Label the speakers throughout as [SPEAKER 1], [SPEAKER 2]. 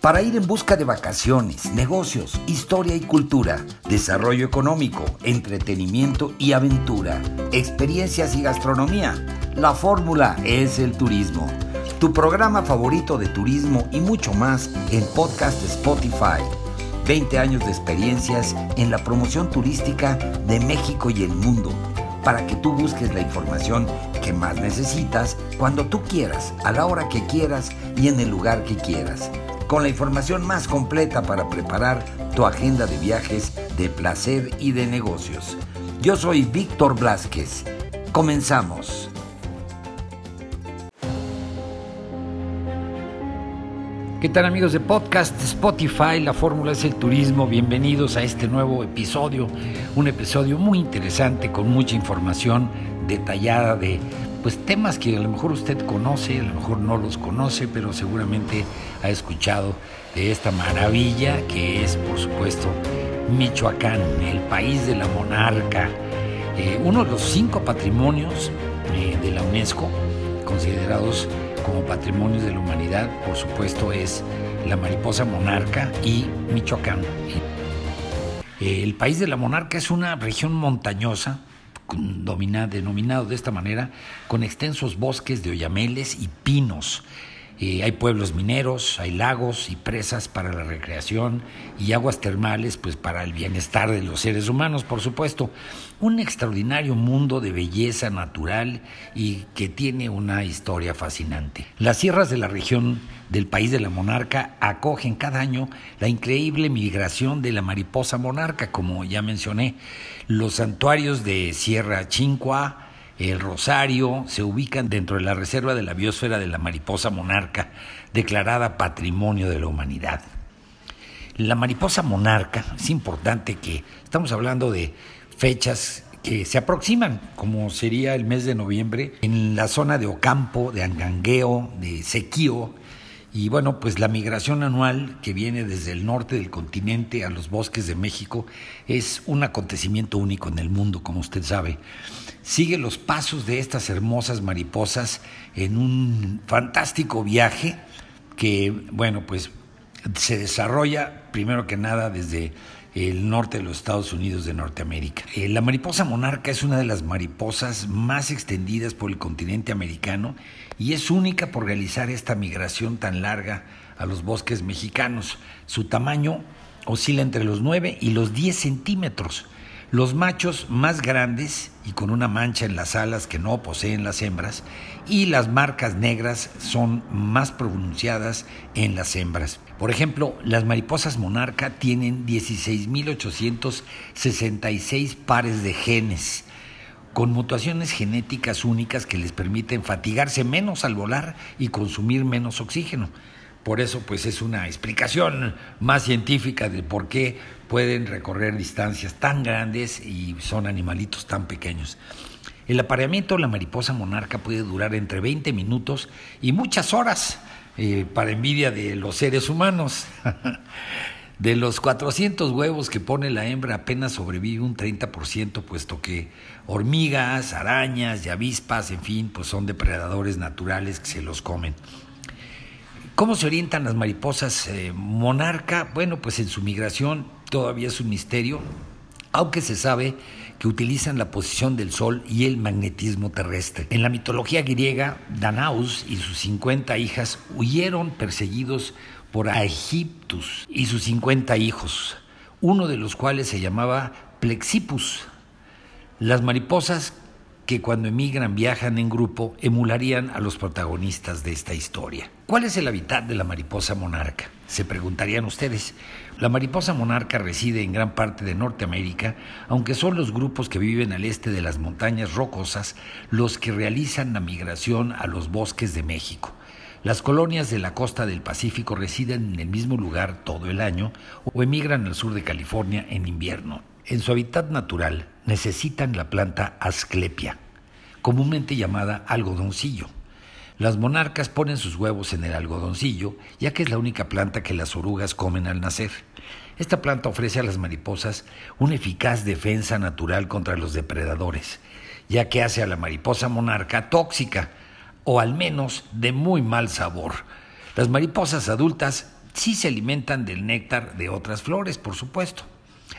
[SPEAKER 1] para ir en busca de vacaciones, negocios, historia y cultura, desarrollo económico, entretenimiento y aventura, experiencias y gastronomía. La fórmula es el turismo. Tu programa favorito de turismo y mucho más en podcast de Spotify. 20 años de experiencias en la promoción turística de México y el mundo para que tú busques la información que más necesitas cuando tú quieras, a la hora que quieras y en el lugar que quieras con la información más completa para preparar tu agenda de viajes de placer y de negocios. Yo soy Víctor Blasquez. Comenzamos. ¿Qué tal amigos de podcast Spotify? La fórmula es el turismo. Bienvenidos a este nuevo episodio. Un episodio muy interesante con mucha información detallada de pues temas que a lo mejor usted conoce, a lo mejor no los conoce, pero seguramente ha escuchado de esta maravilla que es, por supuesto, Michoacán, el país de la monarca, eh, uno de los cinco patrimonios eh, de la UNESCO, considerados como patrimonios de la humanidad, por supuesto, es la mariposa monarca y Michoacán. Eh, el país de la monarca es una región montañosa, denominado de esta manera, con extensos bosques de oyameles y pinos. Eh, hay pueblos mineros, hay lagos y presas para la recreación y aguas termales pues para el bienestar de los seres humanos, por supuesto. Un extraordinario mundo de belleza natural y que tiene una historia fascinante. Las sierras de la región del país de la monarca acogen cada año la increíble migración de la mariposa monarca, como ya mencioné. Los santuarios de Sierra Chincua, el Rosario se ubican dentro de la reserva de la biosfera de la mariposa monarca, declarada Patrimonio de la Humanidad. La mariposa monarca, es importante que estamos hablando de fechas que se aproximan, como sería el mes de noviembre, en la zona de Ocampo, de Angangueo, de Sequío, y bueno, pues la migración anual que viene desde el norte del continente a los bosques de México es un acontecimiento único en el mundo, como usted sabe. Sigue los pasos de estas hermosas mariposas en un fantástico viaje que, bueno, pues se desarrolla primero que nada desde el norte de los Estados Unidos de Norteamérica. Eh, la mariposa monarca es una de las mariposas más extendidas por el continente americano y es única por realizar esta migración tan larga a los bosques mexicanos. Su tamaño oscila entre los 9 y los 10 centímetros. Los machos más grandes y con una mancha en las alas que no poseen las hembras y las marcas negras son más pronunciadas en las hembras. Por ejemplo, las mariposas monarca tienen 16.866 pares de genes con mutaciones genéticas únicas que les permiten fatigarse menos al volar y consumir menos oxígeno. Por eso, pues es una explicación más científica de por qué pueden recorrer distancias tan grandes y son animalitos tan pequeños. El apareamiento de la mariposa monarca puede durar entre 20 minutos y muchas horas, eh, para envidia de los seres humanos. De los 400 huevos que pone la hembra apenas sobrevive un 30%, puesto que hormigas, arañas y avispas, en fin, pues son depredadores naturales que se los comen. ¿Cómo se orientan las mariposas eh, monarca? Bueno, pues en su migración todavía es un misterio, aunque se sabe que utilizan la posición del Sol y el magnetismo terrestre. En la mitología griega, Danaus y sus 50 hijas huyeron perseguidos por Aegyptus y sus 50 hijos, uno de los cuales se llamaba Plexippus. Las mariposas que cuando emigran viajan en grupo emularían a los protagonistas de esta historia. ¿Cuál es el hábitat de la mariposa monarca? Se preguntarían ustedes. La mariposa monarca reside en gran parte de Norteamérica, aunque son los grupos que viven al este de las montañas rocosas los que realizan la migración a los bosques de México. Las colonias de la costa del Pacífico residen en el mismo lugar todo el año o emigran al sur de California en invierno. En su hábitat natural necesitan la planta Asclepia, comúnmente llamada algodoncillo. Las monarcas ponen sus huevos en el algodoncillo, ya que es la única planta que las orugas comen al nacer. Esta planta ofrece a las mariposas una eficaz defensa natural contra los depredadores, ya que hace a la mariposa monarca tóxica, o al menos de muy mal sabor. Las mariposas adultas sí se alimentan del néctar de otras flores, por supuesto.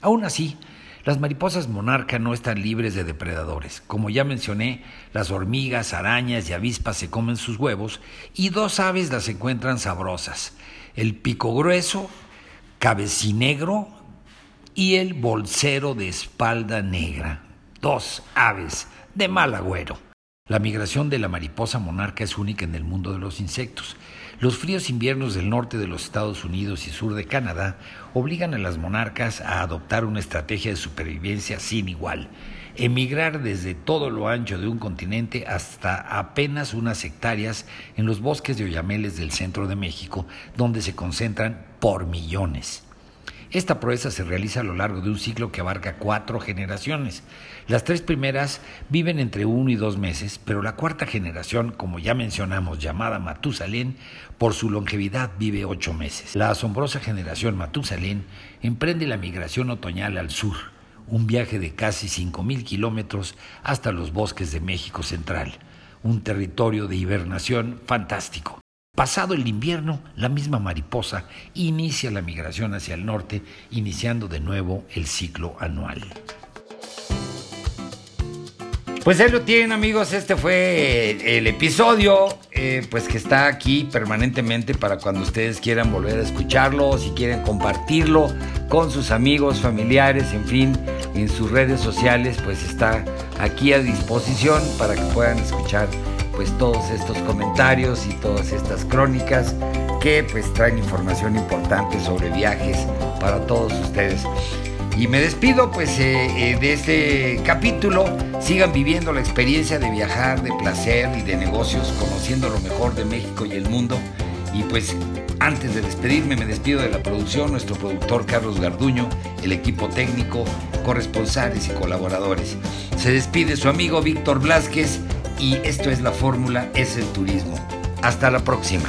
[SPEAKER 1] Aún así, las mariposas monarca no están libres de depredadores. Como ya mencioné, las hormigas, arañas y avispas se comen sus huevos y dos aves las encuentran sabrosas. El pico grueso, cabecinegro y el bolsero de espalda negra. Dos aves de mal agüero. La migración de la mariposa monarca es única en el mundo de los insectos. Los fríos inviernos del norte de los Estados Unidos y sur de Canadá obligan a las monarcas a adoptar una estrategia de supervivencia sin igual, emigrar desde todo lo ancho de un continente hasta apenas unas hectáreas en los bosques de Oyameles del centro de México, donde se concentran por millones. Esta proeza se realiza a lo largo de un ciclo que abarca cuatro generaciones. Las tres primeras viven entre uno y dos meses, pero la cuarta generación, como ya mencionamos, llamada Matusalén, por su longevidad vive ocho meses. La asombrosa generación Matusalén emprende la migración otoñal al sur, un viaje de casi cinco mil kilómetros hasta los bosques de México Central, un territorio de hibernación fantástico. Pasado el invierno, la misma mariposa inicia la migración hacia el norte, iniciando de nuevo el ciclo anual. Pues ahí lo tienen amigos, este fue el episodio, eh, pues que está aquí permanentemente para cuando ustedes quieran volver a escucharlo, o si quieren compartirlo con sus amigos, familiares, en fin, en sus redes sociales, pues está aquí a disposición para que puedan escuchar pues todos estos comentarios y todas estas crónicas que pues traen información importante sobre viajes para todos ustedes. Y me despido pues eh, eh, de este capítulo. Sigan viviendo la experiencia de viajar, de placer y de negocios, conociendo lo mejor de México y el mundo. Y pues antes de despedirme me despido de la producción, nuestro productor Carlos Garduño, el equipo técnico, corresponsales y colaboradores. Se despide su amigo Víctor Blázquez y esto es la fórmula, es el turismo. Hasta la próxima.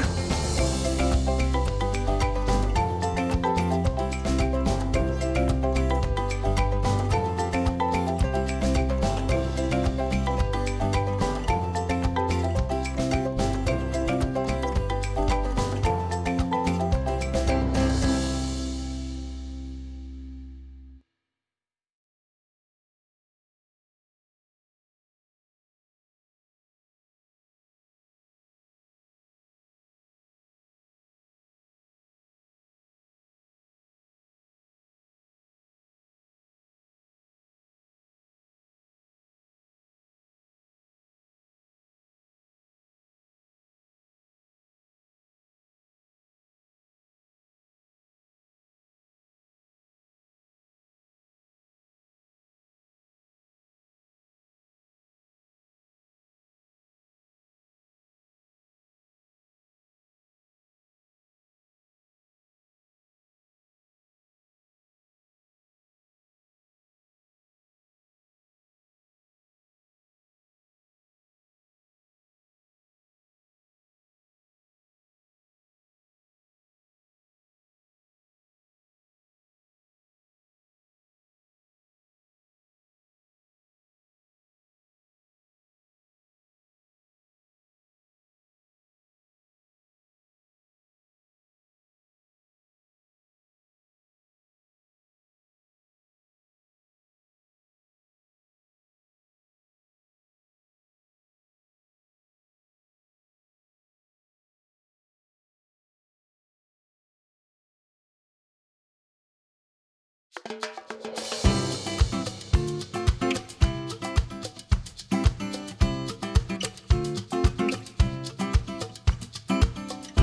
[SPEAKER 1] Thank you.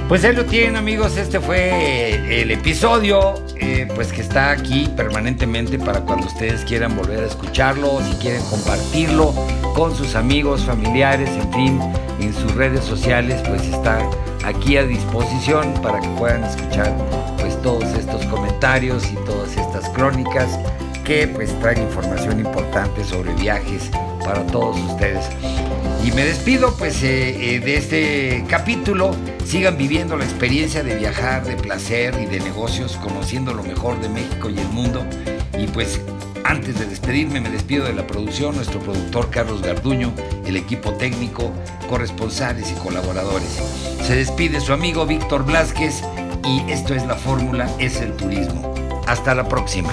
[SPEAKER 1] Pues ahí lo tienen amigos, este fue el episodio, eh, pues que está aquí permanentemente para cuando ustedes quieran volver a escucharlo, si quieren compartirlo con sus amigos, familiares, en fin, en sus redes sociales, pues está aquí a disposición para que puedan escuchar pues todos estos comentarios y todas estas crónicas que pues traen información importante sobre viajes para todos ustedes. Y me despido pues eh, eh, de este capítulo. Sigan viviendo la experiencia de viajar, de placer y de negocios, conociendo lo mejor de México y el mundo. Y pues antes de despedirme me despido de la producción, nuestro productor Carlos Garduño, el equipo técnico, corresponsales y colaboradores. Se despide su amigo Víctor Blázquez y esto es la fórmula, es el turismo. Hasta la próxima.